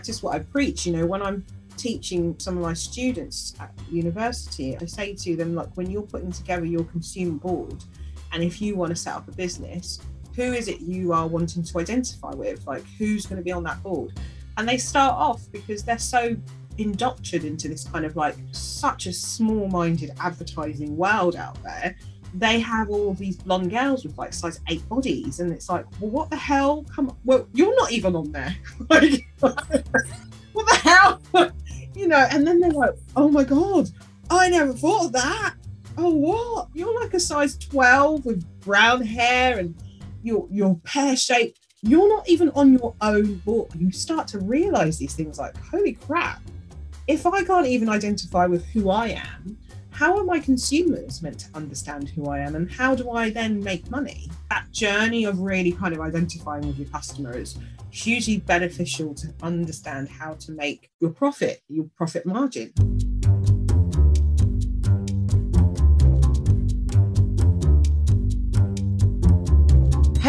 practice what I preach. You know, when I'm teaching some of my students at university, I say to them, like, when you're putting together your consumer board, and if you want to set up a business, who is it you are wanting to identify with? Like, who's going to be on that board? And they start off because they're so indoctrinated into this kind of like such a small minded advertising world out there. They have all these blonde girls with like size eight bodies, and it's like, well, what the hell? Come on, well, you're not even on there. like, what the hell? you know, and then they're like, oh my God, I never thought of that. Oh, what? You're like a size 12 with brown hair and your your pear shape. You're not even on your own book. You start to realize these things like, holy crap, if I can't even identify with who I am, how are my consumers meant to understand who I am and how do I then make money? That journey of really kind of identifying with your customers hugely beneficial to understand how to make your profit, your profit margin.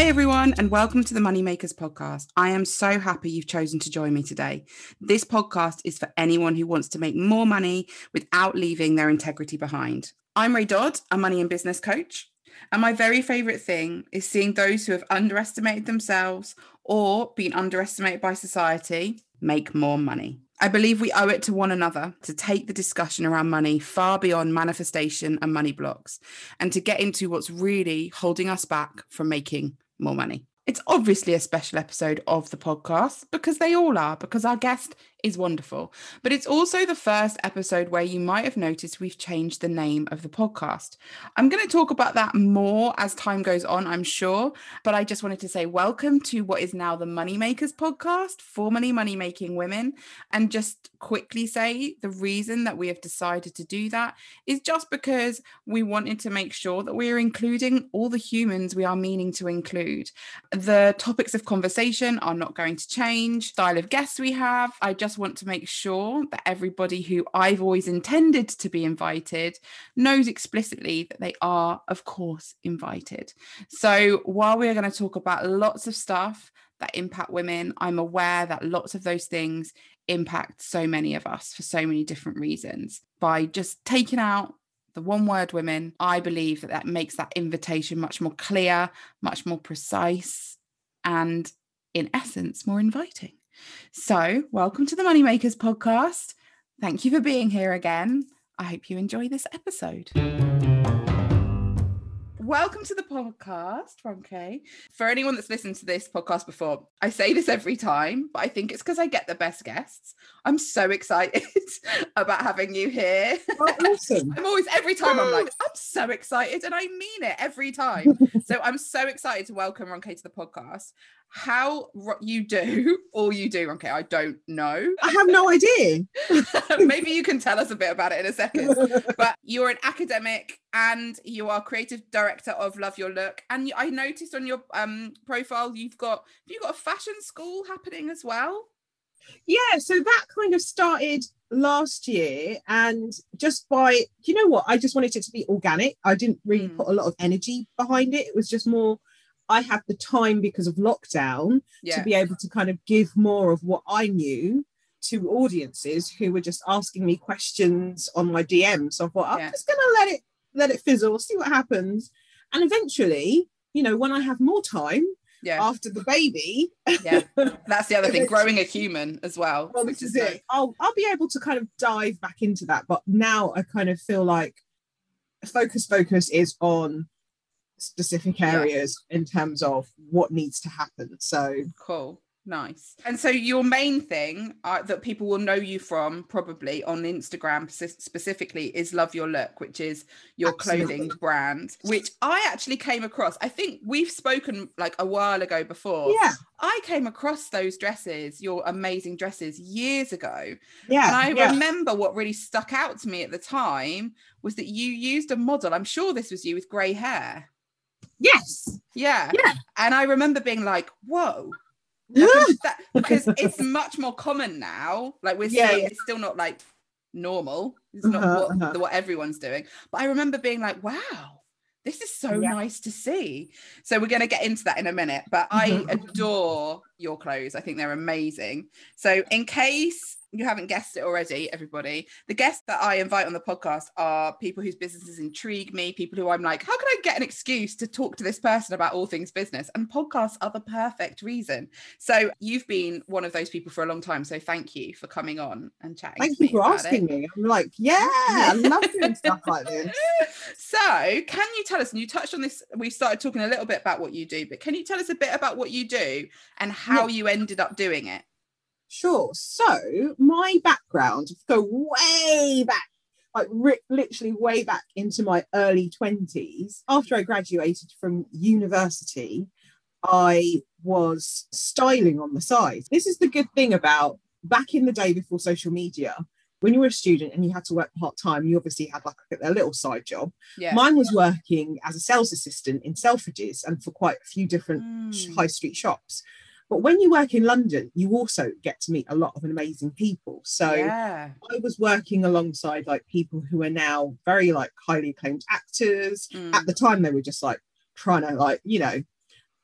Hey everyone, and welcome to the Moneymakers podcast. I am so happy you've chosen to join me today. This podcast is for anyone who wants to make more money without leaving their integrity behind. I'm Ray Dodd, a money and business coach. And my very favorite thing is seeing those who have underestimated themselves or been underestimated by society make more money. I believe we owe it to one another to take the discussion around money far beyond manifestation and money blocks and to get into what's really holding us back from making more money. It's obviously a special episode of the podcast because they all are, because our guest is wonderful. But it's also the first episode where you might have noticed we've changed the name of the podcast. I'm going to talk about that more as time goes on, I'm sure. But I just wanted to say welcome to what is now the Moneymakers podcast, formerly Money Making Women. And just quickly say the reason that we have decided to do that is just because we wanted to make sure that we are including all the humans we are meaning to include. The topics of conversation are not going to change, style of guests we have. I just just want to make sure that everybody who I've always intended to be invited knows explicitly that they are, of course, invited. So while we're going to talk about lots of stuff that impact women, I'm aware that lots of those things impact so many of us for so many different reasons. By just taking out the one word women, I believe that that makes that invitation much more clear, much more precise, and in essence, more inviting. So, welcome to the Moneymakers podcast. Thank you for being here again. I hope you enjoy this episode. Welcome to the podcast, Ronke. For anyone that's listened to this podcast before, I say this every time, but I think it's because I get the best guests. I'm so excited about having you here. Oh, awesome. I'm always, every time I'm like, I'm so excited, and I mean it every time. so I'm so excited to welcome Ronke to the podcast how you do all you do. Okay i don't know. I have no idea. Maybe you can tell us a bit about it in a second. But you're an academic and you are creative director of love your look. And i noticed on your um profile you've got you got a fashion school happening as well? Yeah so that kind of started last year and just by you know what? I just wanted it to be organic. I didn't really mm. put a lot of energy behind it. It was just more I had the time because of lockdown yeah. to be able to kind of give more of what I knew to audiences who were just asking me questions on my DMs. So I thought, I'm yeah. just gonna let it let it fizzle, see what happens. And eventually, you know, when I have more time yeah. after the baby. yeah, that's the other thing, growing a human as well. Well, this is it. I'll I'll be able to kind of dive back into that. But now I kind of feel like focus focus is on specific areas yeah. in terms of what needs to happen. So cool. Nice. And so your main thing uh, that people will know you from probably on Instagram specifically is Love Your Look, which is your Absolutely. clothing brand, which I actually came across. I think we've spoken like a while ago before. Yeah. I came across those dresses, your amazing dresses years ago. Yeah. And I yeah. remember what really stuck out to me at the time was that you used a model. I'm sure this was you with grey hair. Yes. Yeah. Yeah. And I remember being like, whoa. that, because it's much more common now. Like we're yeah, seeing, yeah. it's still not like normal. It's not uh-huh, what, uh-huh. what everyone's doing. But I remember being like, wow, This is so Yeah. nice to see. So we're going to get into that in a minute, but I Mhm. adore your clothes. I think they're amazing. So in case you haven't guessed it already, everybody, the guests that I invite on the podcast are people whose businesses intrigue me, people who I'm like, how can I get an excuse to talk to this person about all things business? And podcasts are the perfect reason. So you've been one of those people for a long time. So thank you for coming on and chatting. Thank you for asking it. me. I'm like, yeah, I love doing stuff like this. So, can you tell us? And you touched on this. We started talking a little bit about what you do, but can you tell us a bit about what you do and how you ended up doing it? Sure. So my background go way back, like ri- literally way back into my early twenties. After I graduated from university, I was styling on the side. This is the good thing about back in the day before social media. When you were a student and you had to work part time, you obviously had like a, a little side job. Yeah. Mine was working as a sales assistant in Selfridges and for quite a few different Mm. high street shops. But when you work in London, you also get to meet a lot of amazing people. So yeah. I was working alongside like people who are now very like highly acclaimed actors. Mm. At the time, they were just like trying to like you know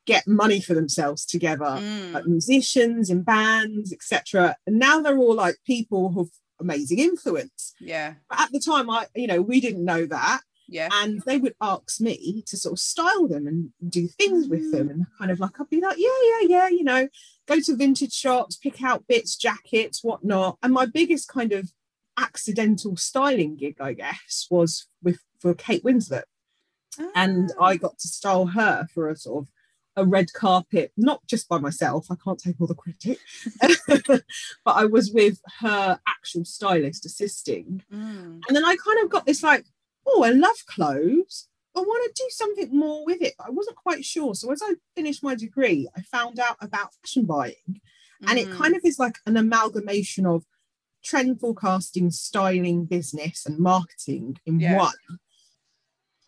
get money for themselves together, Mm. like musicians in bands, etc. And now they're all like people who've amazing influence. Yeah. But at the time, I you know we didn't know that Yeah. and they would ask me to sort of style them and do things with them and kind of like i'd be like yeah yeah yeah you know go to vintage shops pick out bits jackets whatnot and my biggest kind of accidental styling gig i guess was with for kate winslet and Ah. i got to style her for a sort of a red carpet not just by myself i can't take all the credit but i was with her actual stylist assisting Mm. and then I kind of got this like, oh, I love clothes. I want to do something more with it. But I wasn't quite sure. So as I finished my degree, I found out about fashion buying. And it Mm. kind of is like an amalgamation of trend forecasting, styling, business, and marketing in Yeah. one.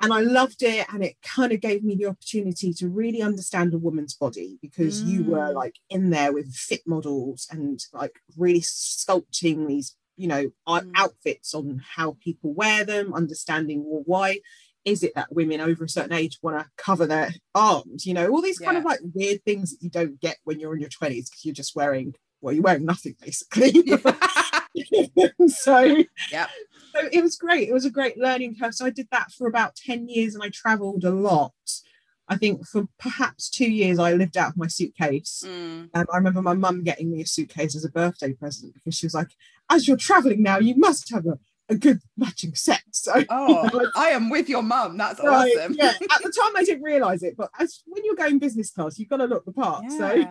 And I loved it. And it kind of gave me the opportunity to really understand a woman's body because you were Mm. like in there with fit models and like really sculpting these, you know, out- Mm. outfits on how people wear them, understanding well, why is it that women over a certain age want to cover their arms? You know, all these kind of like weird things that you don't get when you're in your 20s because you're just wearing, well, you're wearing nothing basically. so, yeah so it was great. It was a great learning curve. So I did that for about 10 years and I traveled a lot. I think for perhaps two years, I lived out of my suitcase. Mm. And I remember my mum getting me a suitcase as a birthday present because she was like, as you're traveling now, you must have a, a good matching set. So Oh, I am with your mum. That's Right, awesome. yeah. At the time, I didn't realise it, but as when you're going business class, you've got to look the part. So,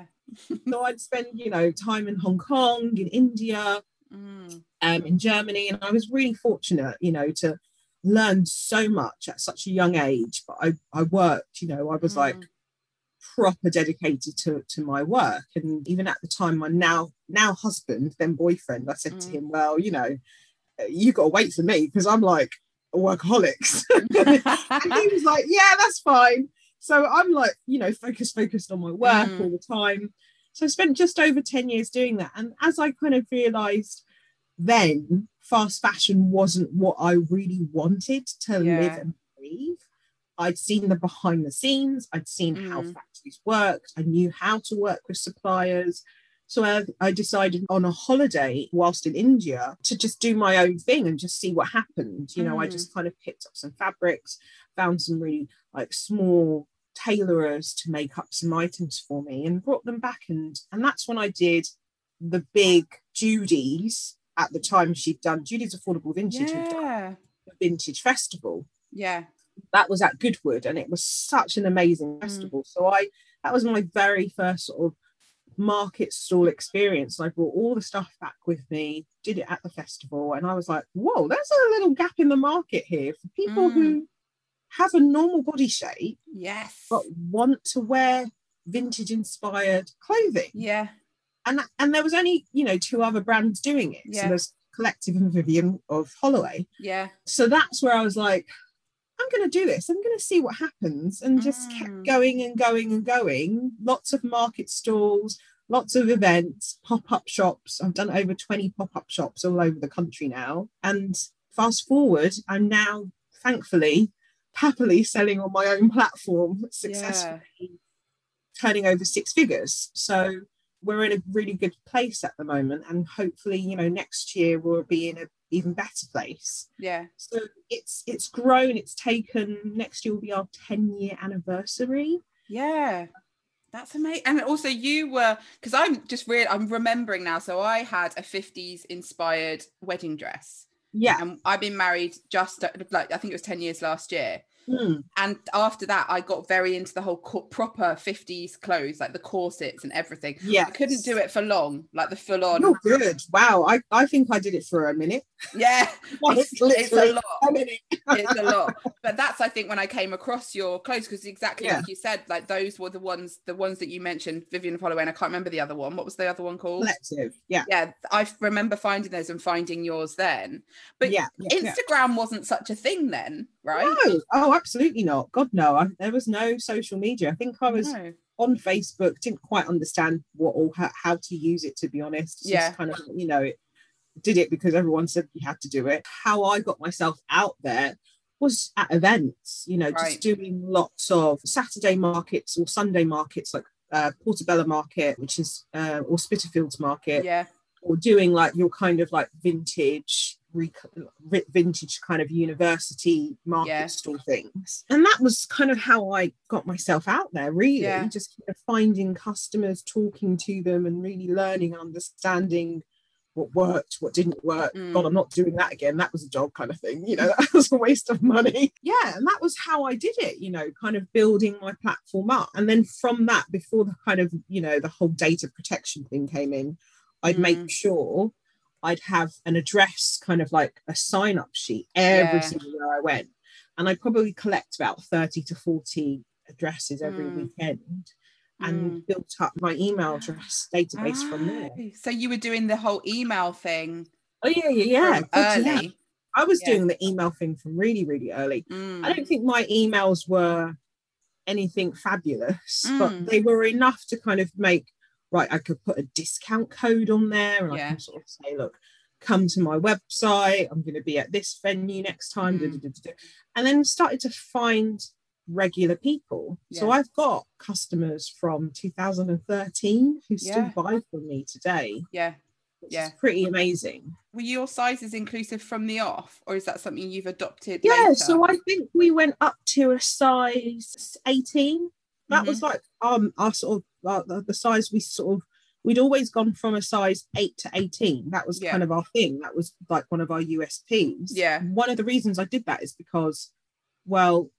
so I'd spend, you know, time in Hong Kong, in India, Mm. um, in Germany, and I was really fortunate, you know, to learn so much at such a young age. But I, I worked, you know, I was like Mm. proper dedicated to to my work, and even at the time, my now now husband, then boyfriend, I said to Mm. him, well, you know, you got to wait for me because I'm like a workaholic. and he was like, yeah, that's fine. So I'm like, you know, focused, focused on my work Mm. all the time. So I spent just over 10 years doing that. And as I kind of realized then, fast fashion wasn't what I really wanted to live and breathe. I'd seen the behind the scenes, I'd seen how Mm. factories worked, I knew how to work with suppliers. So I, I decided on a holiday whilst in India to just do my own thing and just see what happened. You know, I Mm. just kind of picked up some fabrics, found some really like small tailorers to make up some items for me and brought them back and and that's when I did the big Judy's at the time she'd done Judy's Affordable Vintage yeah. vintage festival Yeah. that was at Goodwood and it was such an amazing Mm. festival. So I that was my very first sort of market stall experience. And I brought all the stuff back with me, did it at the festival, and I was like, whoa, there's a little gap in the market here for people Mm. who have a normal body shape Yes. but want to wear vintage inspired clothing. yeah. And and there was only, you know, two other brands doing it. Yeah. So there's Collectif and Vivien of Holloway Yeah. so that's where I was like, I'm going to do this. I'm going to see what happens, and just Mm. kept going and going and going. Lots of market stalls, lots of events, pop up shops. I've done over 20 pop up shops all over the country now. And fast forward, I'm now thankfully happily selling on my own platform successfully, yeah. turning over six figures. So we're in a really good place at the moment, and hopefully, you know, next year we'll be in a even better place. Yeah. So it's it's grown. It's taken. Next year will be our ten year anniversary. Yeah. That's amazing. And also you were because I'm just real I'm remembering now. So I had a 50s inspired wedding dress. Yeah. And I've been married just like I think it was 10 years last year. Mm. And after that, I got very into the whole co- proper 50s clothes, like the corsets and everything. Yeah. I couldn't do it for long, like the full on. Oh, good. Wow. I, I think I did it for a minute. Yeah. it's, it's a lot. It's a lot. But that's, I think, when I came across your clothes, because exactly Yeah. like you said, like those were the ones, the ones that you mentioned, Vivien Holloway, and I can't remember the other one. What was the other one called? Collectif. Yeah. yeah, I remember finding those and finding yours then. But yeah. yeah, yeah. Instagram wasn't such a thing then, right? No. Oh, absolutely not. God, no. I, there was no social media. I think I was No. on Facebook, didn't quite understand what or how, how to use it, to be honest. Just Yeah. kind of, you know, it, did it because everyone said you had to do it. How I got myself out there was at events, you know, Right. just doing lots of Saturday markets or Sunday markets like uh, Portobello Market, which is, uh, or Spitalfields Market, Yeah, or doing like your kind of like vintage vintage kind of university market Yeah. store things and that was kind of how i got myself out there really Yeah. just kind of finding customers talking to them and really learning understanding what worked what didn't work Mm. god i'm not doing that again that was a job kind of thing you know that was a waste of money yeah and that was how i did it you know kind of building my platform up and then from that before the kind of you know the whole data protection thing came in i'd Mm. make sure I'd have an address, kind of like a sign up sheet every Yeah. single where I went. And I'd probably collect about 30 to 40 addresses every Mm. weekend and built up my email address database from there. Ah, So you were doing the whole email thing Oh, yeah, yeah, yeah. yeah. early. I was Yeah. doing the email thing from really, really early. Mm. I don't think my emails were anything fabulous, Mm. but they were enough to kind of make right. I could put a discount code on there, and I can sort of say, look, come to my website. I'm going to be at this venue next time, Mm. and then started to find regular people. So I've got customers from 2013 who still Yeah. buy from me today, Yeah. Yeah. pretty amazing. Were your sizes inclusive from the off, or is that something you've adopted? Yeah, later? so I think we went up to a size 18. That was like um our sort of uh, the, the size we sort of we'd always gone from a size 8 to 18. That was Yeah. kind of our thing. That was like one of our USPs. Yeah. One of the reasons I did that is because well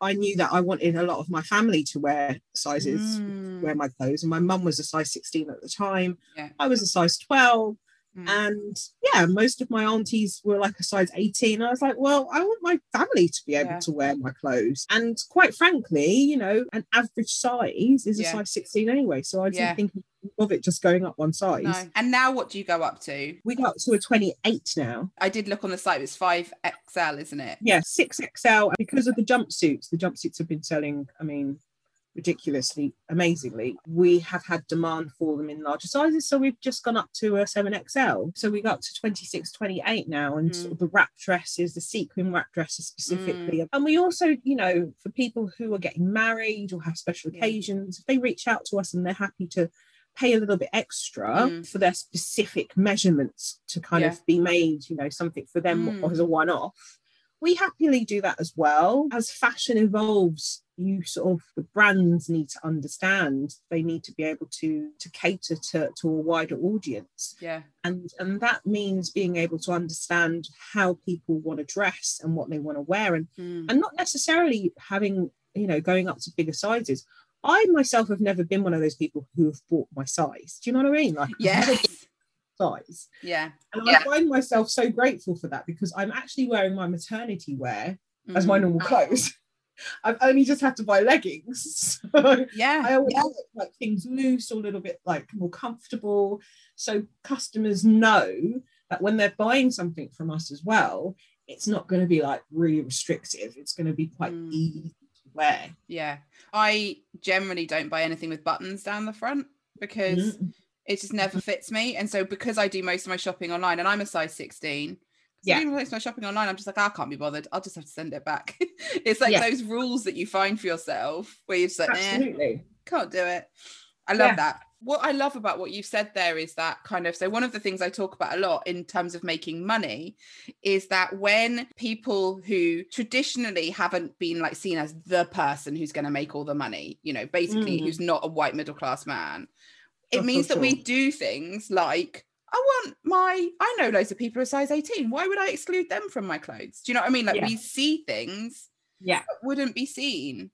I knew that I wanted a lot of my family to wear sizes Mm. wear my clothes and my mum was a size 16 at the time. Yeah. I was a size 12 Mm. and yeah, most of my aunties were like a size 18. I was like, well, I want my family to be able Yeah. to wear my clothes. And quite frankly, you know, an average size is a Yeah. size 16 anyway. So I didn't think of it just going up one size. No. And now what do you go up to? We got up to a 28 now. I did look on the site, it's 5XL, isn't it? Yeah, 6XL because of the jumpsuits. The jumpsuits have been selling, I mean, ridiculously, amazingly. We have had demand for them in larger sizes, so we've just gone up to a 7XL. So we got to 26, 28 now, and Mm. sort of the wrap dresses, the sequin wrap dresses specifically. And we also, you know, for people who are getting married or have special Yeah. occasions, if they reach out to us and they're happy to pay a little bit extra Mm. for their specific measurements to kind Yeah. of be made, you know, something for them Mm. as a one-off we happily do that as well. As fashion evolves, you sort of the brands need to understand they need to be able to to cater to, to a wider audience. Yeah. And and that means being able to understand how people want to dress and what they want to wear and Mm. and not necessarily having, you know, going up to bigger sizes. I myself have never been one of those people who have bought my size. Do you know what I mean? Like Yes. size. Yeah. And Yeah. I find myself so grateful for that because I'm actually wearing my maternity wear as my Mm. normal clothes. I've only just had to buy leggings. So Yeah. I always like, like things loose or a little bit like more comfortable. So customers know that when they're buying something from us as well, it's not going to be like really restrictive. It's going to be quite Mm. easy wear. Yeah. I generally don't buy anything with buttons down the front because Mm. it just never fits me. And so because I do most of my shopping online and I'm a size 16, Yeah. Yeah. Even when I place my shopping online, I'm just like, "Oh, I can't be bothered. I'll just have to send it back. it's like Yeah. those rules that you find for yourself where you're just like, eh, Absolutely. can't do it. I love Yeah. that. What I love about what you've said there is that kind of so one of the things I talk about a lot in terms of making money is that when people who traditionally haven't been like seen as the person who's going to make all the money, you know, basically Mm. who's not a white middle class man, it for means that we do things like I want my I know loads of people are size 18. Why would I exclude them from my clothes? Do you know what I mean? Like Yeah. we see things Yeah. that wouldn't be seen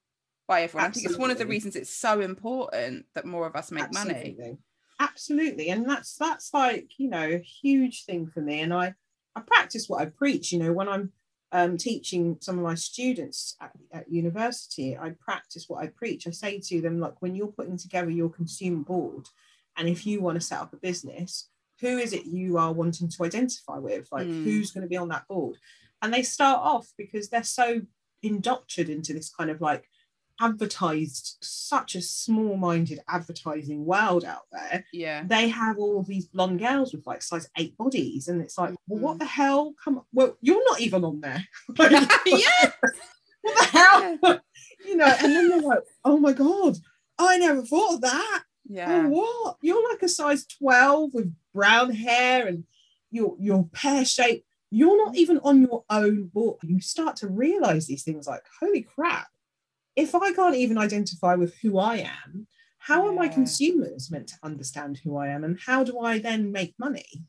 by everyone. I think it's one of the reasons it's so important that more of us make money. Absolutely. Absolutely. And that's that's like, you know, a huge thing for me. And I I practice what I preach, you know, when I'm um, teaching some of my students at, at university, I practice what I preach. I say to them, like, when you're putting together your consumer board, and if you want to set up a business, who is it you are wanting to identify with? Like, Mm. who's going to be on that board? And they start off because they're so indoctrinated into this kind of like advertised, such a small minded advertising world out there Yeah. they have all these blonde girls with like size eight bodies, and it's like, well, Mhm. what the hell? Come on, well, you're not even on there. Yeah. what the hell? you know, and then they're like, oh my god, I never thought of that. Yeah. Oh, what? You're like a size 12 with brown hair and your your pear shape. You're not even on your own board. You start to realize these things like, holy crap, if I can't even identify with who I am, how are my consumers meant to understand who I am? And how do I then make money?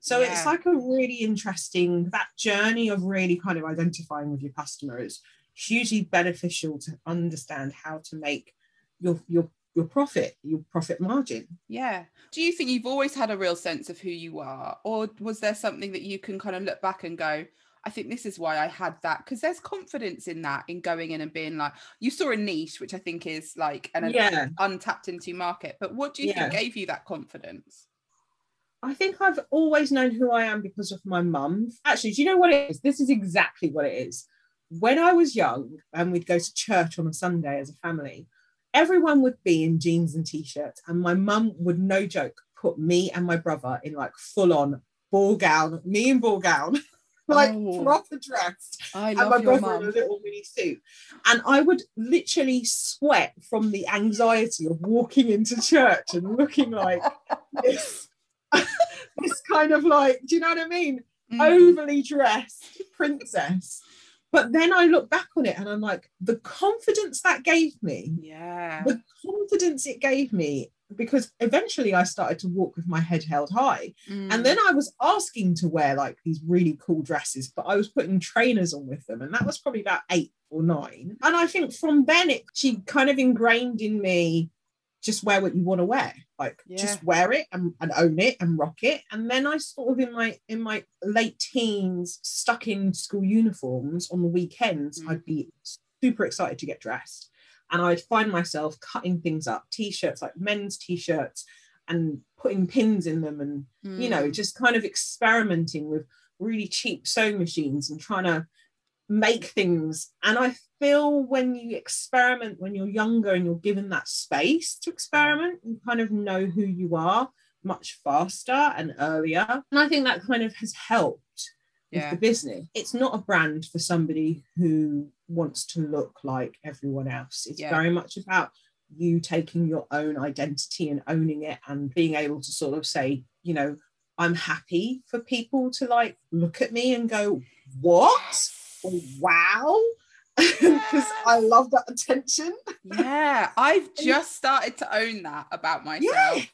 So it's like a really interesting that journey of really kind of identifying with your customer is hugely beneficial to understand how to make your your your profit, your profit margin. Yeah. Do you think you've always had a real sense of who you are? Or was there something that you can kind of look back and go, I think this is why I had that? Because there's confidence in that, in going in and being like, you saw a niche, which I think is like an yeah. untapped into market. But what do you think gave you that confidence? I think I've always known who I am because of my mum. Actually, do you know what it is? This is exactly what it is. When I was young and we'd go to church on a Sunday as a family, everyone would be in jeans and t-shirts, and my mum would, no joke, put me and my brother in like full on ball gown, me in ball gown, like Oh. proper dressed, I and my your brother in a little mini suit. And I would literally sweat from the anxiety of walking into church and looking like this, this kind of like, do you know what I mean? Mm. Overly dressed princess. But then I look back on it and I'm like, the confidence that gave me, Yeah. the confidence it gave me, because eventually I started to walk with my head held high. Mm. And then I was asking to wear like these really cool dresses, but I was putting trainers on with them. And that was probably about eight or nine. And I think from then it she kind of ingrained in me just wear what you want to wear. Like Yeah. just wear it and, and own it and rock it. And then I sort of in my in my late teens, stuck in school uniforms on the weekends, Mm. I'd be super excited to get dressed. And I'd find myself cutting things up, t-shirts, like men's t-shirts, and putting pins in them and you know, Mm. just kind of experimenting with really cheap sewing machines and trying to make things. And I feel when you experiment when you're younger and you're given that space to experiment, you kind of know who you are much faster and earlier. And I think that kind of has helped with the business. It's not a brand for somebody who wants to look like everyone else. It's Yeah. very much about you taking your own identity and owning it and being able to sort of say, you know, I'm happy for people to like look at me and go, what? Or, oh, wow. Because I love that attention. yeah. I've just started to own that about myself. Yes,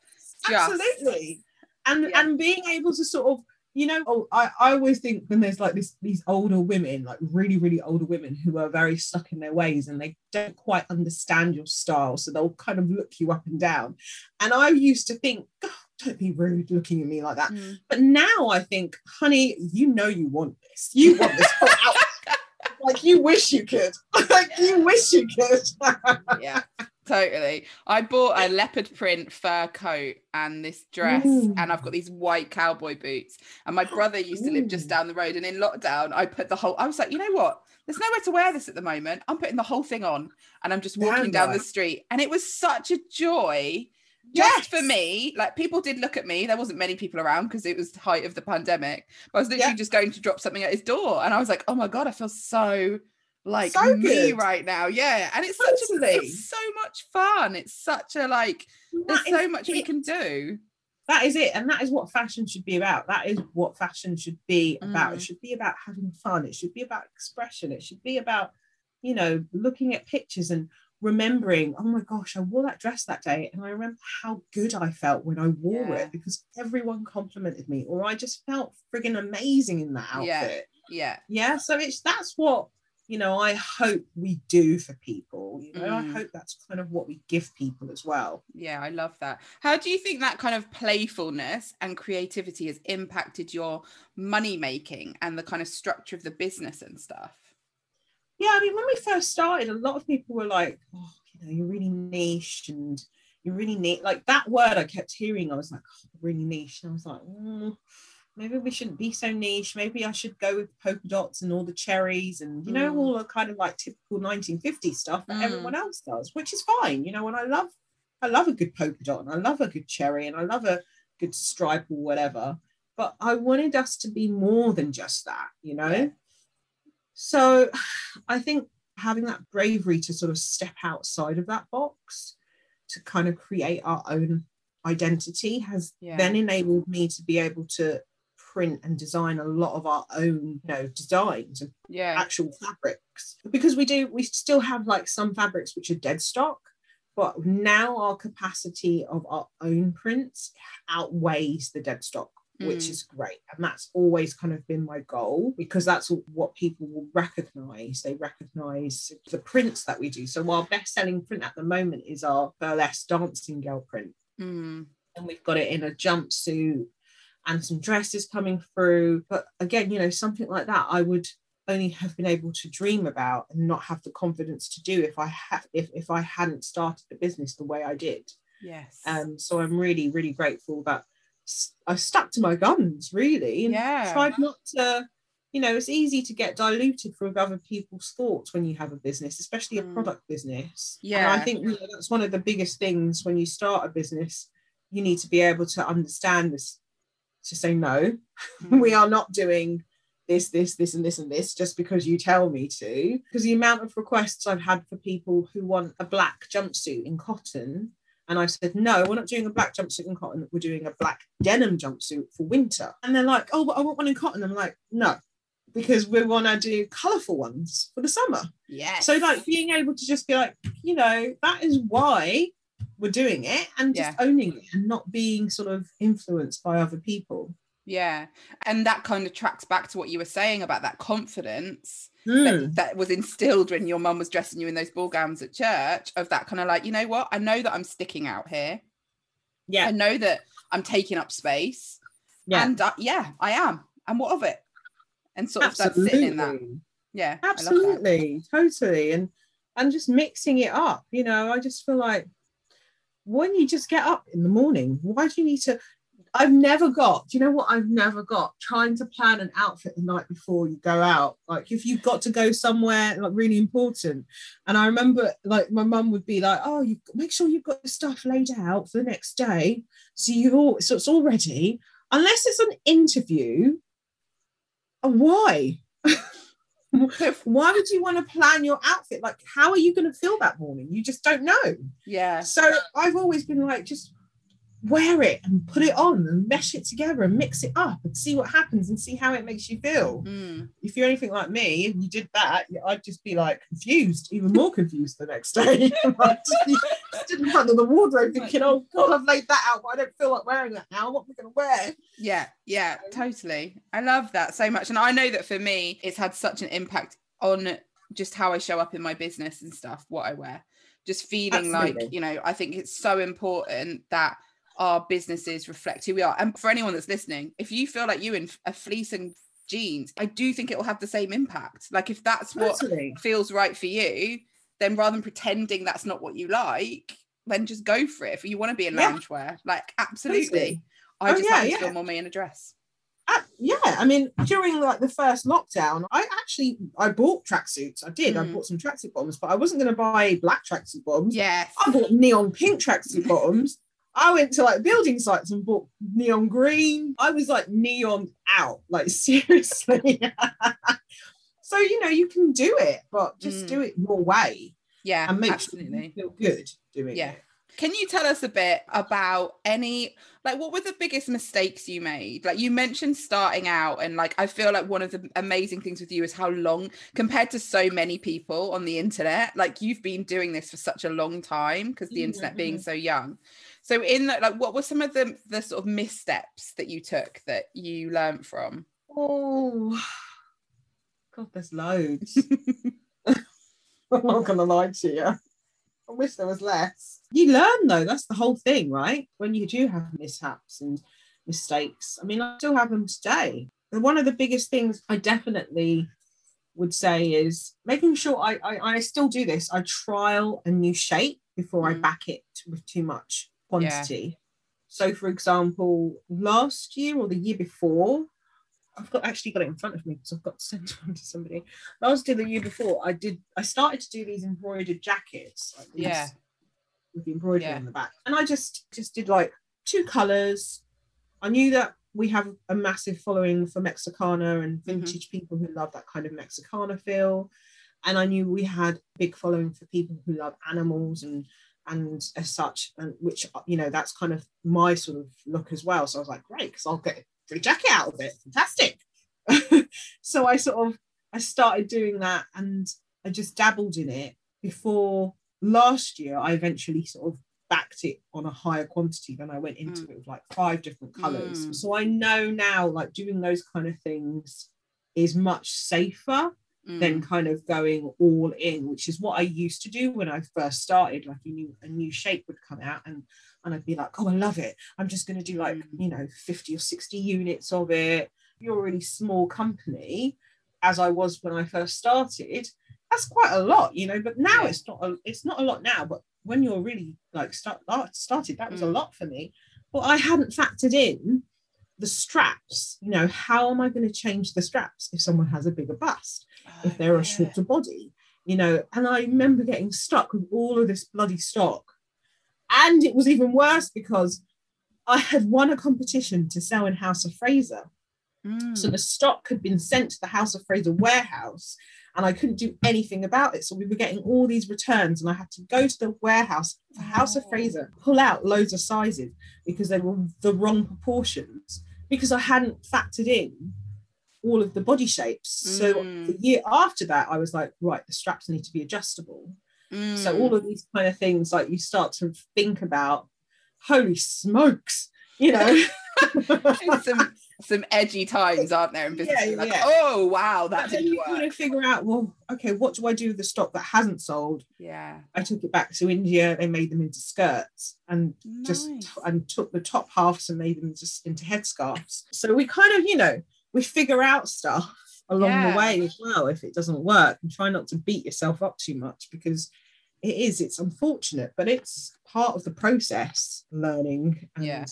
Just. absolutely. And Yeah. and being able to sort of, you know, oh, I, I always think when there's like this these older women, like really, really older women who are very stuck in their ways and they don't quite understand your style. So they'll kind of look you up and down. And I used to think, God, don't be rude looking at me like that. Mm. But now I think, honey, you know you want this. You want this whole outfit. Like you wish you could. like you wish you could. yeah, totally. I bought a leopard print fur coat and this dress, Ooh. and I've got these white cowboy boots. And my brother used to live just down the road. And in lockdown, I put the whole. I was like, you know what? There's nowhere to wear this at the moment. I'm putting the whole thing on, and I'm just walking down the street. And it was such a joy just Yes. for me, like people did look at me. There wasn't many people around because it was the height of the pandemic. But I was literally Yeah. just going to drop something at his door, and I was like, "Oh my god, I feel so like So me good. right now." Yeah, and it's such a, it's so much fun. It's such a like. There's so much we can do. that is it and that is what fashion should be about that is what fashion should be about Mm. it should be about having fun it should be about expression it should be about you know looking at pictures and remembering oh my gosh i wore that dress that day and i remember how good i felt when i wore Yeah. it because everyone complimented me or i just felt friggin' amazing in that outfit. Yeah. Yeah, yeah so it's that's what you know i hope we do for people you know i Mm. hope that's kind of what we give people as well yeah, I love that. How do you think that kind of playfulness and creativity has impacted your money making and the kind of structure of the business and stuff? Yeah, I mean, when we first started, a lot of people were like, "Oh, you know, you're really niche and you're really neat." Like that word, I kept hearing. I was like, oh, "Really niche," and I was like, mm, "Maybe we shouldn't be so niche. Maybe I should go with polka dots and all the cherries and you know Mm. all the kind of like typical 1950 stuff that Mm. everyone else does, which is fine. You know, and I love, I love a good polka dot and I love a good cherry and I love a good stripe or whatever. But I wanted us to be more than just that. You know. So I think having that bravery to sort of step outside of that box to kind of create our own identity has Yeah. then enabled me to be able to print and design a lot of our own you know designs and Yeah, actual fabrics. Because we do we still have like some fabrics which are dead stock but now our capacity of our own prints outweighs the dead stock which Mm. is great. And that's always kind of been my goal because that's what people will recognize. They recognize the prints that we do. So our best-selling print at the moment is our burlesque dancing girl print. Mm. and we've got it in a jumpsuit and some dresses coming through. But again, you know, something like that, I would only have been able to dream about and not have the confidence to do if I had if, if I hadn't started the business the way I did. yes. Um, so I'm really, really grateful that I stuck to my guns really and Yeah. tried not to. You know, it's easy to get diluted with other people's thoughts when you have a business, especially a Mm. product business. And Yeah. I think you know, that's one of the biggest things when you start a business. You need to be able to understand this, to say no. Mm. we are not doing this, this, this, and this, and this just because you tell me to. Because the amount of requests I've had for people who want a black jumpsuit in cotton, and I've said, no, we're not doing a black jumpsuit in cotton. We're doing a black denim jumpsuit for winter. And they're like, oh, but I want one in cotton. I'm like, no, because we want to do colourful ones for the summer. Yeah. So, like, being able to just be like, you know, that is why we're doing it and just owning it and not being sort of influenced by other people. Yeah. And that kind of tracks back to what you were saying about that confidence Mm. that, that was instilled when your mum was dressing you in those ball gowns at church of that kind of like, you know what? I know that I'm sticking out here. Yeah. I know that I'm taking up space. Yeah. And uh, yeah, I am. And what of it? And sort of that sitting in that. Yeah. Absolutely. Totally. And and just mixing it up. You know, I just feel like when you just get up in the morning, why do you need to? I've never got, do you know what I've never got? Trying to plan an outfit the night before you go out. Like if you've got to go somewhere like really important. And I remember like my mum would be like, oh, you make sure you've got your stuff laid out for the next day. So you've all so it's all ready. Unless it's an interview. uh, Why? why would you want to plan your outfit? Like, how are you going to feel that morning? You just don't know. Yeah. So I've always been like, just wear it and put it on and mesh it together and mix it up and see what happens and see how it makes you feel. Mm. If you're anything like me and you did that, I'd just be like confused, even more confused the next day. Stood in front of the wardrobe thinking, oh God, I've laid that out, but I don't feel like wearing that now. What am I going to wear? Yeah, yeah, totally. I love that so much. And I know that for me, it's had such an impact on just how I show up in my business and stuff, what I wear. Just feeling like, you know, I think it's so important that our businesses reflect who we are. And for anyone that's listening, if you feel like you in a fleece and jeans, I do think it will have the same impact. Like if that's what Totally. feels right for you, then rather than pretending that's not what you like, then just go for it. If you want to be in Yeah. loungewear, like absolutely. Totally. I Oh, just yeah, happen to yeah. feel more me in a dress. Uh, yeah, I mean, during like the first lockdown, I actually I bought tracksuits. I did. I Mm. bought some tracksuit bottoms, but I wasn't going to buy black tracksuit bottoms. Yes. I bought neon pink tracksuit bottoms. I went to like building sites and bought neon green. I was like neon out, like seriously. so you know you can do it, but just Mm. do it your way Yeah, and make absolutely. sure feel good doing Yeah. it. Can you tell us a bit about any like what were the biggest mistakes you made? Like you mentioned starting out and like I feel like one of the amazing things with you is how long compared to so many people on the internet, like you've been doing this for such a long time because the internet being Mhm. so young. So in that like what were some of the the sort of missteps that you took that you learned from? Oh, God, there's loads. I'm not gonna lie to you. I wish there was less. You learn though, that's the whole thing, right? When you do have mishaps and mistakes. I mean, I still have them today. And one of the biggest things I definitely would say is making sure I, I, I still do this. I trial a new shape before I Mm. back it with too much quantity. So, for example, last year or the year before, I've got actually got it in front of me because I've got to send one to somebody. Last year, the year before, I did. I started to do these embroidered jackets, like these, Yeah. with the embroidery Yeah. on the back, and I just just did like two colors. I knew that we have a massive following for Mexicana and Mm-hmm. vintage people who love that kind of Mexicana feel, and I knew we had big following for people who love animals and and as such, and which you know that's kind of my sort of look as well. So I was like, great, because I'll get a free jacket out of it. Fantastic. so I sort of I started doing that, and I just dabbled in it before last year. I eventually sort of backed it on a higher quantity than I went into it with like five different colors. Mm. So I know now, like doing those kind of things is much safer than Mm, kind of going all in, which is what I used to do when I first started. Like a new a new shape would come out and and I'd be like, oh, I love it. I'm just going to do like, Mm. you know, 50 or 60 units of it. You're a really small company, as I was when I first started. That's quite a lot, you know, but now Yeah. it's not a, it's not a lot now, but when you're really like start, started, that was a Mm. lot for me. But I hadn't factored in the straps. You know, how am I going to change the straps if someone has a bigger bust? If they're a shorter body, you know. And I remember getting stuck with all of this bloody stock. And it was even worse because I had won a competition to sell in House of Fraser. So Mm. the stock had been sent to the House of Fraser warehouse and I couldn't do anything about it. So we were getting all these returns and I had to go to the warehouse for House of Oh. Fraser, pull out loads of sizes because they were the wrong proportions because I hadn't factored in all of the body shapes. So Mm. the year after that, I was like, right, the straps need to be adjustable. So Mm. all of these kind of things, like you start to think about, holy smokes, you know. Some some edgy times, aren't there? In business, Yeah, like, yeah. oh wow, that didn't you kind work. of figure out, well, okay, what do I do with the stock that hasn't sold? Yeah, I took it back to India. They made them into skirts and just and took the top halves and made them just into headscarves. So we kind of, you know, we figure out stuff along Yeah. the way as well if it doesn't work and try not to beat yourself up too much because it is it's unfortunate but it's part of the process learning and Yeah.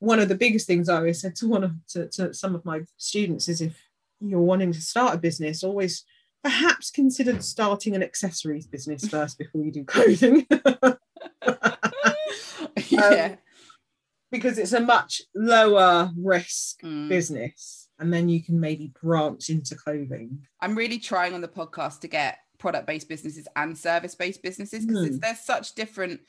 one of the biggest things i always said to one of to, to some of my students is if you're wanting to start a business always perhaps consider starting an accessories business first before you do clothing yeah. because it's a much lower risk Mm. business and then you can maybe branch into clothing I'm really trying on the podcast to get product-based businesses and service-based businesses because Hmm. there's such different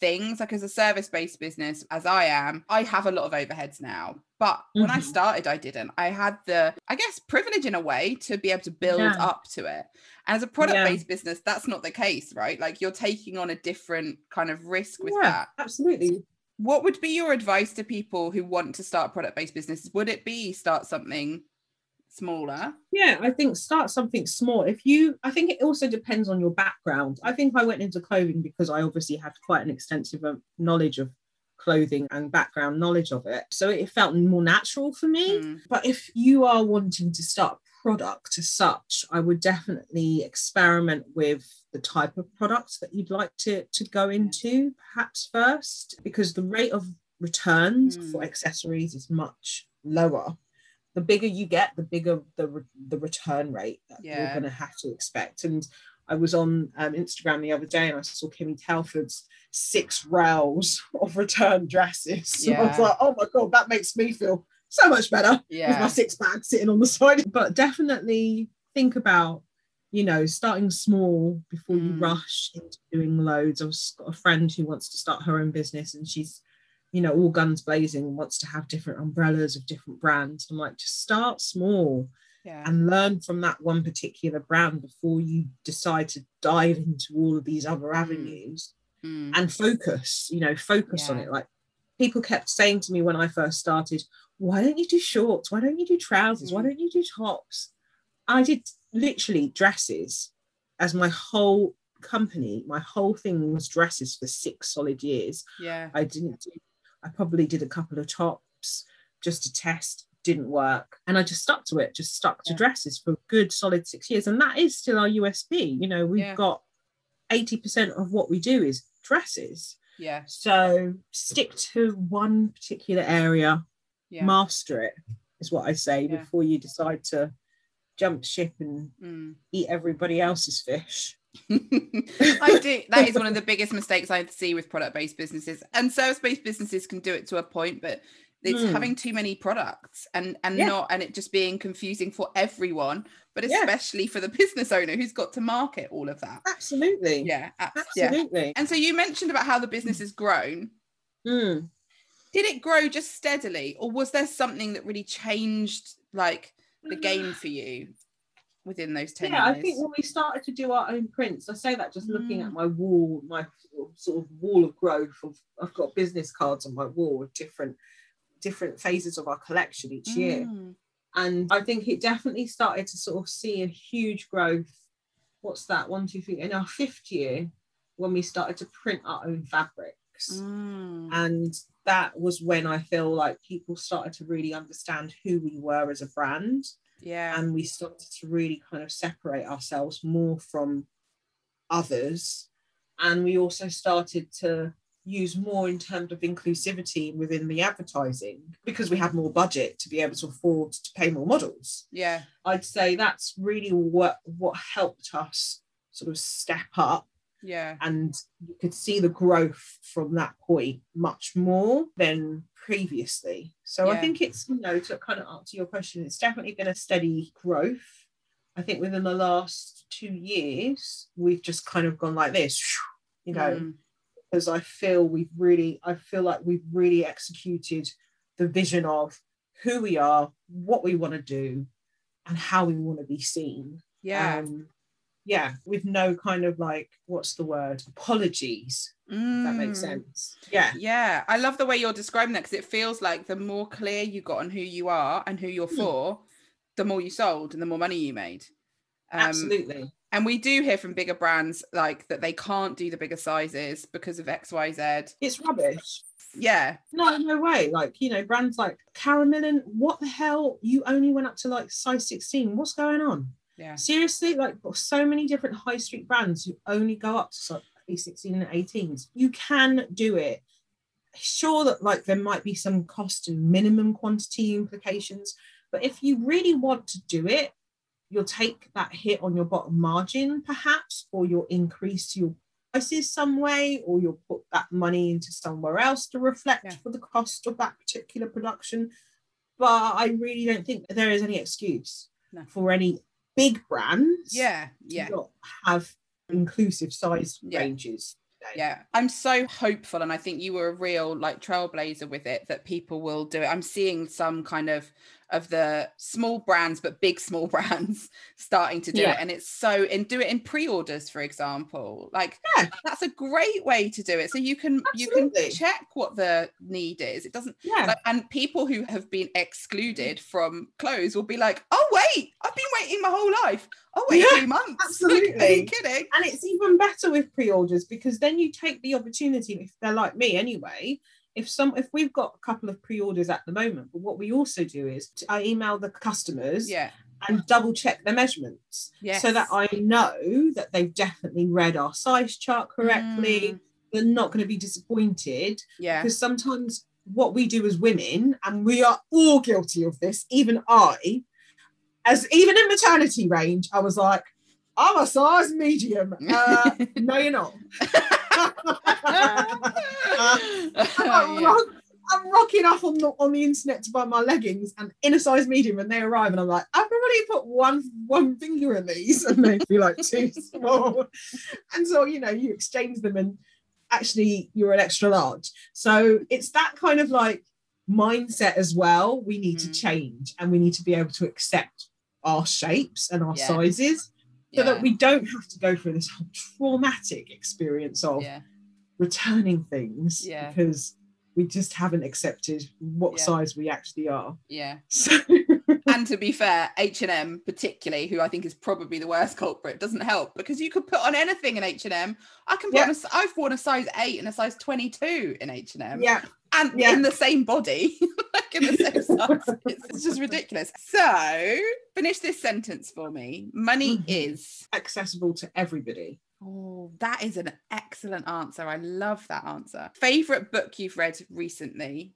things. Like as a service-based business, as I am, I have a lot of overheads now. But when I Mhm. started, I didn't. I had the, I guess, privilege in a way to be able to build Yeah. up to it. As a product-based business, that's not the case, right? Like you're taking on a different kind of risk with yeah that. absolutely What would be your advice to people who want to start product-based businesses? Would it be start something smaller? Yeah, I think start something small. If you, I think it also depends on your background. I think I went into clothing because I obviously had quite an extensive um, knowledge of clothing and background knowledge of it. So it felt more natural for me. Mm. But if you are wanting to start product as such, I would definitely experiment with the type of products that you'd like to, to go into, perhaps first, because the rate of returns Mm. for accessories is much lower. The bigger you get, the bigger the, re- the return rate that you're going to have to expect. And I was on um, Instagram the other day and I saw Kimmy Telford's six rows of return dresses. So I was like, oh my god, that makes me feel so much better with my six bags sitting on the side. But definitely think about, you know, starting small before you Mm. rush into doing loads. I've got a friend who wants to start her own business and she's, you know, all guns blazing, wants to have different umbrellas of different brands. I'm like, just start small Yeah. and learn from that one particular brand before you decide to dive into all of these other avenues Mm. and focus you know focus on it like people kept saying to me when i first started why don't you do shorts why don't you do trousers why Mm. don't you do tops i did literally dresses as my whole company my whole thing was dresses for six solid years Yeah. i didn't do i probably did a couple of tops just to test didn't work and i just stuck to it just stuck to Yeah. dresses for a good solid six years and that is still our USP. you know we've Yeah. got 80% of what we do is dresses Yeah. so stick to one particular area Yeah. master it is what i say Yeah. before you decide to jump ship and Mm. eat everybody else's fish I do. That is one of the biggest mistakes I see with product based businesses. And service based businesses can do it to a point, but it's Mm. having too many products and and Yeah. not and it just being confusing for everyone, but Yeah. especially for the business owner who's got to market all of that. absolutely Yeah, abs- yeah. absolutely And so you mentioned about how the business has grown. Mm. Did it grow just steadily, or was there something that really changed like the game for you within those 10 yeah, years? I think when we started to do our own prints, I say that just looking Mm. at my wall, my sort of wall of growth. Of, I've got business cards on my wall with different different phases of our collection each year, Mm. and I think it definitely started to sort of see a huge growth. What's that? One, two, three. In our fifth year, when we started to print our own fabrics, Mm. and that was when I feel like people started to really understand who we were as a brand Yeah. and we started to really kind of separate ourselves more from others and we also started to use more in terms of inclusivity within the advertising because we had more budget to be able to afford to pay more models yeah. i'd say that's really what what helped us sort of step up Yeah. and you could see the growth from that point much more than previously. So I think it's, you know, to kind of answer your question, it's definitely been a steady growth. I think within the last two years, we've just kind of gone like this, you know, Mm. Because I feel we've really, I feel like we've really executed the vision of who we are, what we want to do, and how we want to be seen Yeah. um, yeah, with no kind of like, what's the word? Apologies. If that makes Mm. sense. Yeah. Yeah, I love the way you're describing that because it feels like the more clear you got on who you are and who you're Hmm. for, the more you sold and the more money you made. Um, Absolutely. And we do hear from bigger brands like that they can't do the bigger sizes because of X, Y, Z. It's rubbish. Yeah, No, no way. Like, you know, brands like Karen Millen, what the hell? You only went up to like size 16. What's going on? yeah, Seriously, like so many different high street brands who only go up to size 16 and 18s. You can do it. Sure that like there might be some cost and minimum quantity implications, but if you really want to do it, you'll take that hit on your bottom margin perhaps, or you'll increase your prices some way, or you'll put that money into somewhere else to reflect Yeah. for the cost of that particular production. But I really don't think there is any excuse No. for any big brands yeah, to yeah. not have inclusive size Yeah. ranges. Yeah, I'm so hopeful, and I think you were a real like trailblazer with it. That people will do it. I'm seeing some kind of of the small brands, but big small brands starting to do Yeah. it, and it's so and do it in pre-orders, for example. Like Yeah. that's a great way to do it. So you can you can check what the need is. It doesn't Yeah. like, and people who have been excluded from clothes will be like, oh wait, I've been waiting my whole life. Oh wait, Yeah, three months. absolutely. Are you kidding? and it's even better with pre-orders because then you take the opportunity if they're like me anyway if some if we've got a couple of pre-orders at the moment but what we also do is i email the customers Yeah. and double check their measurements Yes. so that i know that they've definitely read our size chart correctly Mm. they're not going to be disappointed Yeah. because sometimes what we do as women and we are all guilty of this even i as even in maternity range i was like I'm a size medium. Uh, no, you're not. I'm, rock, I'm rocking up on the on the internet to buy my leggings and in a size medium, and they arrive, and I'm like, I've already put one one finger in these, and they feel like too small. And so you know, you exchange them, and actually you're an extra large. So it's that kind of like mindset as well. We need Mhm. to change, and we need to be able to accept our shapes and our Yeah. sizes. So yeah. that we don't have to go through this whole traumatic experience of yeah. Returning things Yeah. because we just haven't accepted what Yeah. size we actually are. Yeah. So and to be fair, H and M particularly, who I think is probably the worst culprit, doesn't help because you could put on anything in H and M. I can put Yeah. on a I've worn a size eight and a size twenty two in H and M, yeah, and yeah. in the same body, like in the same size. It's, it's just ridiculous. So finish this sentence for me. Money Mhm. is. accessible to everybody. Oh, that is an excellent answer. I love that answer. Favorite book you've read recently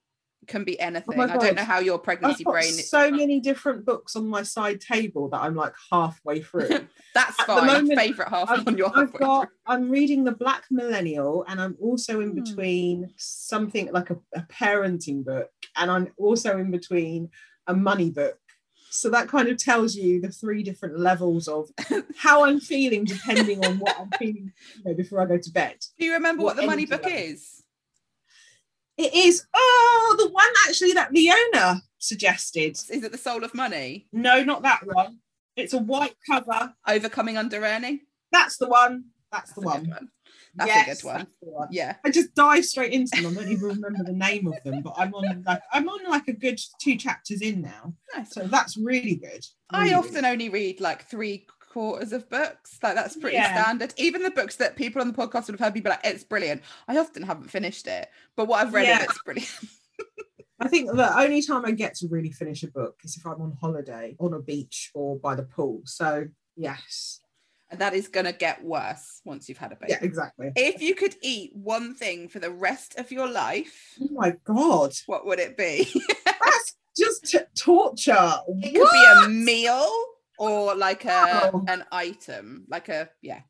can be anything. my I don't know how your I've pregnancy got brain. so many different books on my side table that I'm like halfway through. That's at the fine. moment, Favorite half I've, on your I've got I'm reading the Black Millennial and I'm also in Hmm. between something like a, a parenting book and I'm also in between a money book. So that kind of tells you the three different levels of how I'm feeling depending on what I'm feeling you know, before I go to bed. Do you remember What what the money book level? is? It is oh the one actually that Leona suggested. Is it the soul of money? No, not that one. It's a white cover. Overcoming under earning? That's the one. That's the That's a one. one. That's Yes, a good one. one. Yeah. I just dive straight into them. I don't even remember the name of them, but I'm on like I'm on like a good two chapters in now. Nice. So that's really good. I Really often only read like three quarters of books. Like that's pretty Yeah. standard. Even the books that people on the podcast would have heard me be like, it's brilliant. I often haven't finished it. But what I've read Yeah. of it's brilliant. I think the only time I get to really finish a book is if I'm on holiday on a beach or by the pool. So yes. And that is gonna get worse once you've had a baby. Yeah, exactly. If you could eat one thing for the rest of your life, Oh my god. what would it be? That's just t- torture. It could be a meal or like a Wow. an item, like a yeah.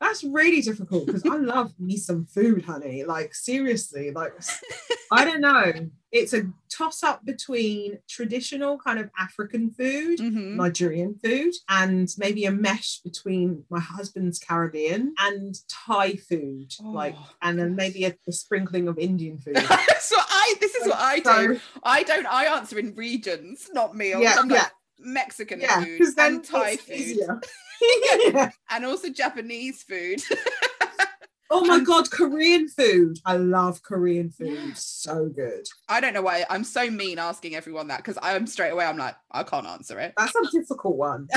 That's really difficult because I love me some food, honey. Like seriously, like I don't know. It's a toss up between traditional kind of African food, Mhm. Nigerian food, and maybe a mesh between my husband's Caribbean and Thai food, like, Oh, and then maybe a, a sprinkling of Indian food. so I this is what I do. So, I don't I answer in regions, not meals. Yeah, I'm like yeah. Mexican yeah, food and Thai food yeah. and also Japanese food. Oh my And- god, Korean food! I love Korean food. Yeah. So good. I don't know why I'm so mean asking everyone that because I'm straight away I'm like I can't answer it. That's a difficult one.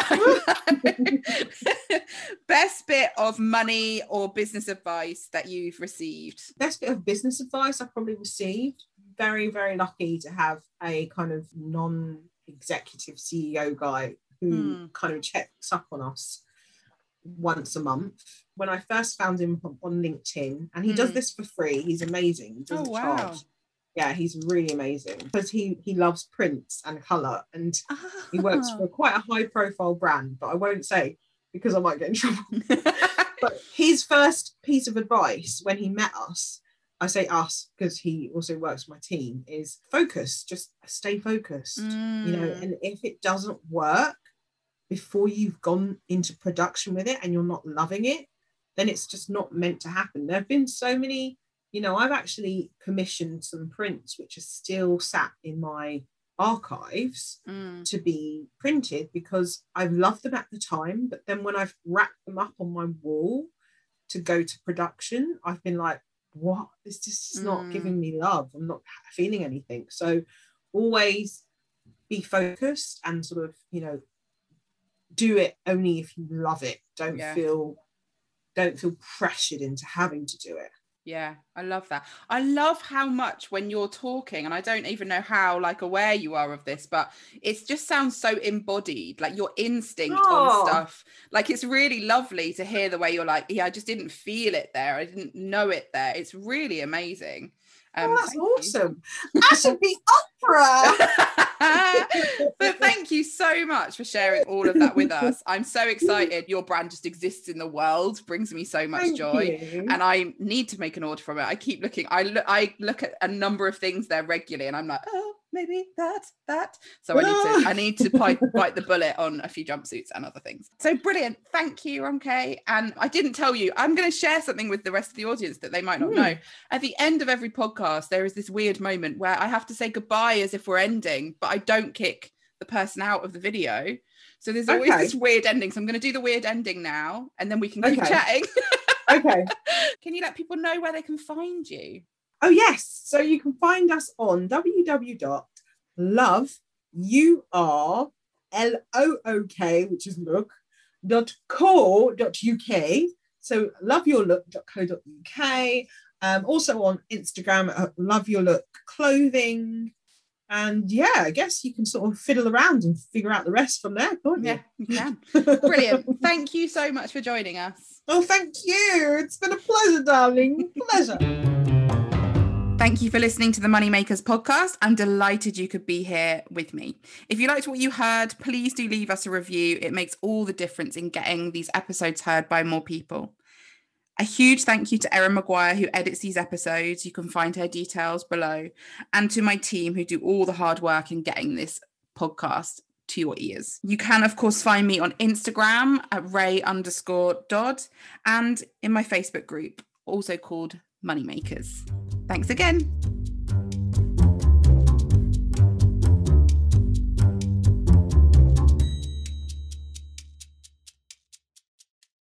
Best bit of money or business advice that you've received. best bit of business advice I've probably received. Very, very lucky to have a kind of non-executive CEO guy who Hmm. kind of checks up on us once a month. When I first found him on- LinkedIn, and he does Hmm. this for free, he's amazing. He Oh, doesn't wow. charge. Yeah, he's really amazing because he he loves prints and color, and he works for quite a high-profile brand, but I won't say because I might get in trouble. But his first piece of advice when he met us, I say us because he also works with my team, is focus, just stay focused. You know, Mm. and if it doesn't work before you've gone into production with it and you're not loving it, then it's just not meant to happen. There have been so many, you know, I've actually commissioned some prints which are still sat in my archives Mm. to be printed because I've loved them at the time, but then when I've wrapped them up on my wall to go to production, I've been like, what? This just is not Mm. giving me love. I'm not feeling anything. So always be focused and sort of, you know, do it only if you love it. Don't Yeah. feel don't feel pressured into having to do it. Yeah, I love that. I love how much when you're talking, and I don't even know how like aware you are of this, but it just sounds so embodied, like your instinct Oh. on stuff. Like it's really lovely to hear the way you're like, yeah, I just didn't feel it there. I didn't know it there. It's really amazing. Um, oh, that's awesome. I should be opera. but thank you so much for sharing all of that with us. I'm so excited. Your brand just exists in the world, brings me so much Thank joy. you. And I need to make an order from it. I keep looking, I look I look at a number of things there regularly and I'm like, oh, maybe that, that. So I need to I need to bite, bite the bullet on a few jumpsuits and other things. So brilliant. Thank you, Ronke. And I didn't tell you, I'm going to share something with the rest of the audience that they might not Hmm. know. At the end of every podcast, there is this weird moment where I have to say goodbye as if we're ending, but I don't kick the person out of the video. So there's always Okay. this weird ending. So I'm going to do the weird ending now, and then we can keep Okay. chatting. okay. can you let people know where they can find you? Oh yes. So you can find us on www.love u r l o o k, which is look dot co dot uk. So loveyourlook.co.uk. Um, also on Instagram at love your look clothing. And yeah, I guess you can sort of fiddle around and figure out the rest from there, can't Yeah, you? you can. Brilliant. Thank you so much for joining us. Oh, thank you. It's been a pleasure, darling. Pleasure. Thank you for listening to the Moneymakers podcast. I'm delighted you could be here with me. If you liked what you heard, please do leave us a review. It makes all the difference in getting these episodes heard by more people. A huge thank you to Erin Maguire, who edits these episodes. You can find her details below. And to my team, who do all the hard work in getting this podcast to your ears. You can, of course, find me on Instagram at rae underscore Dodd and in my Facebook group, also called Moneymakers. Thanks again.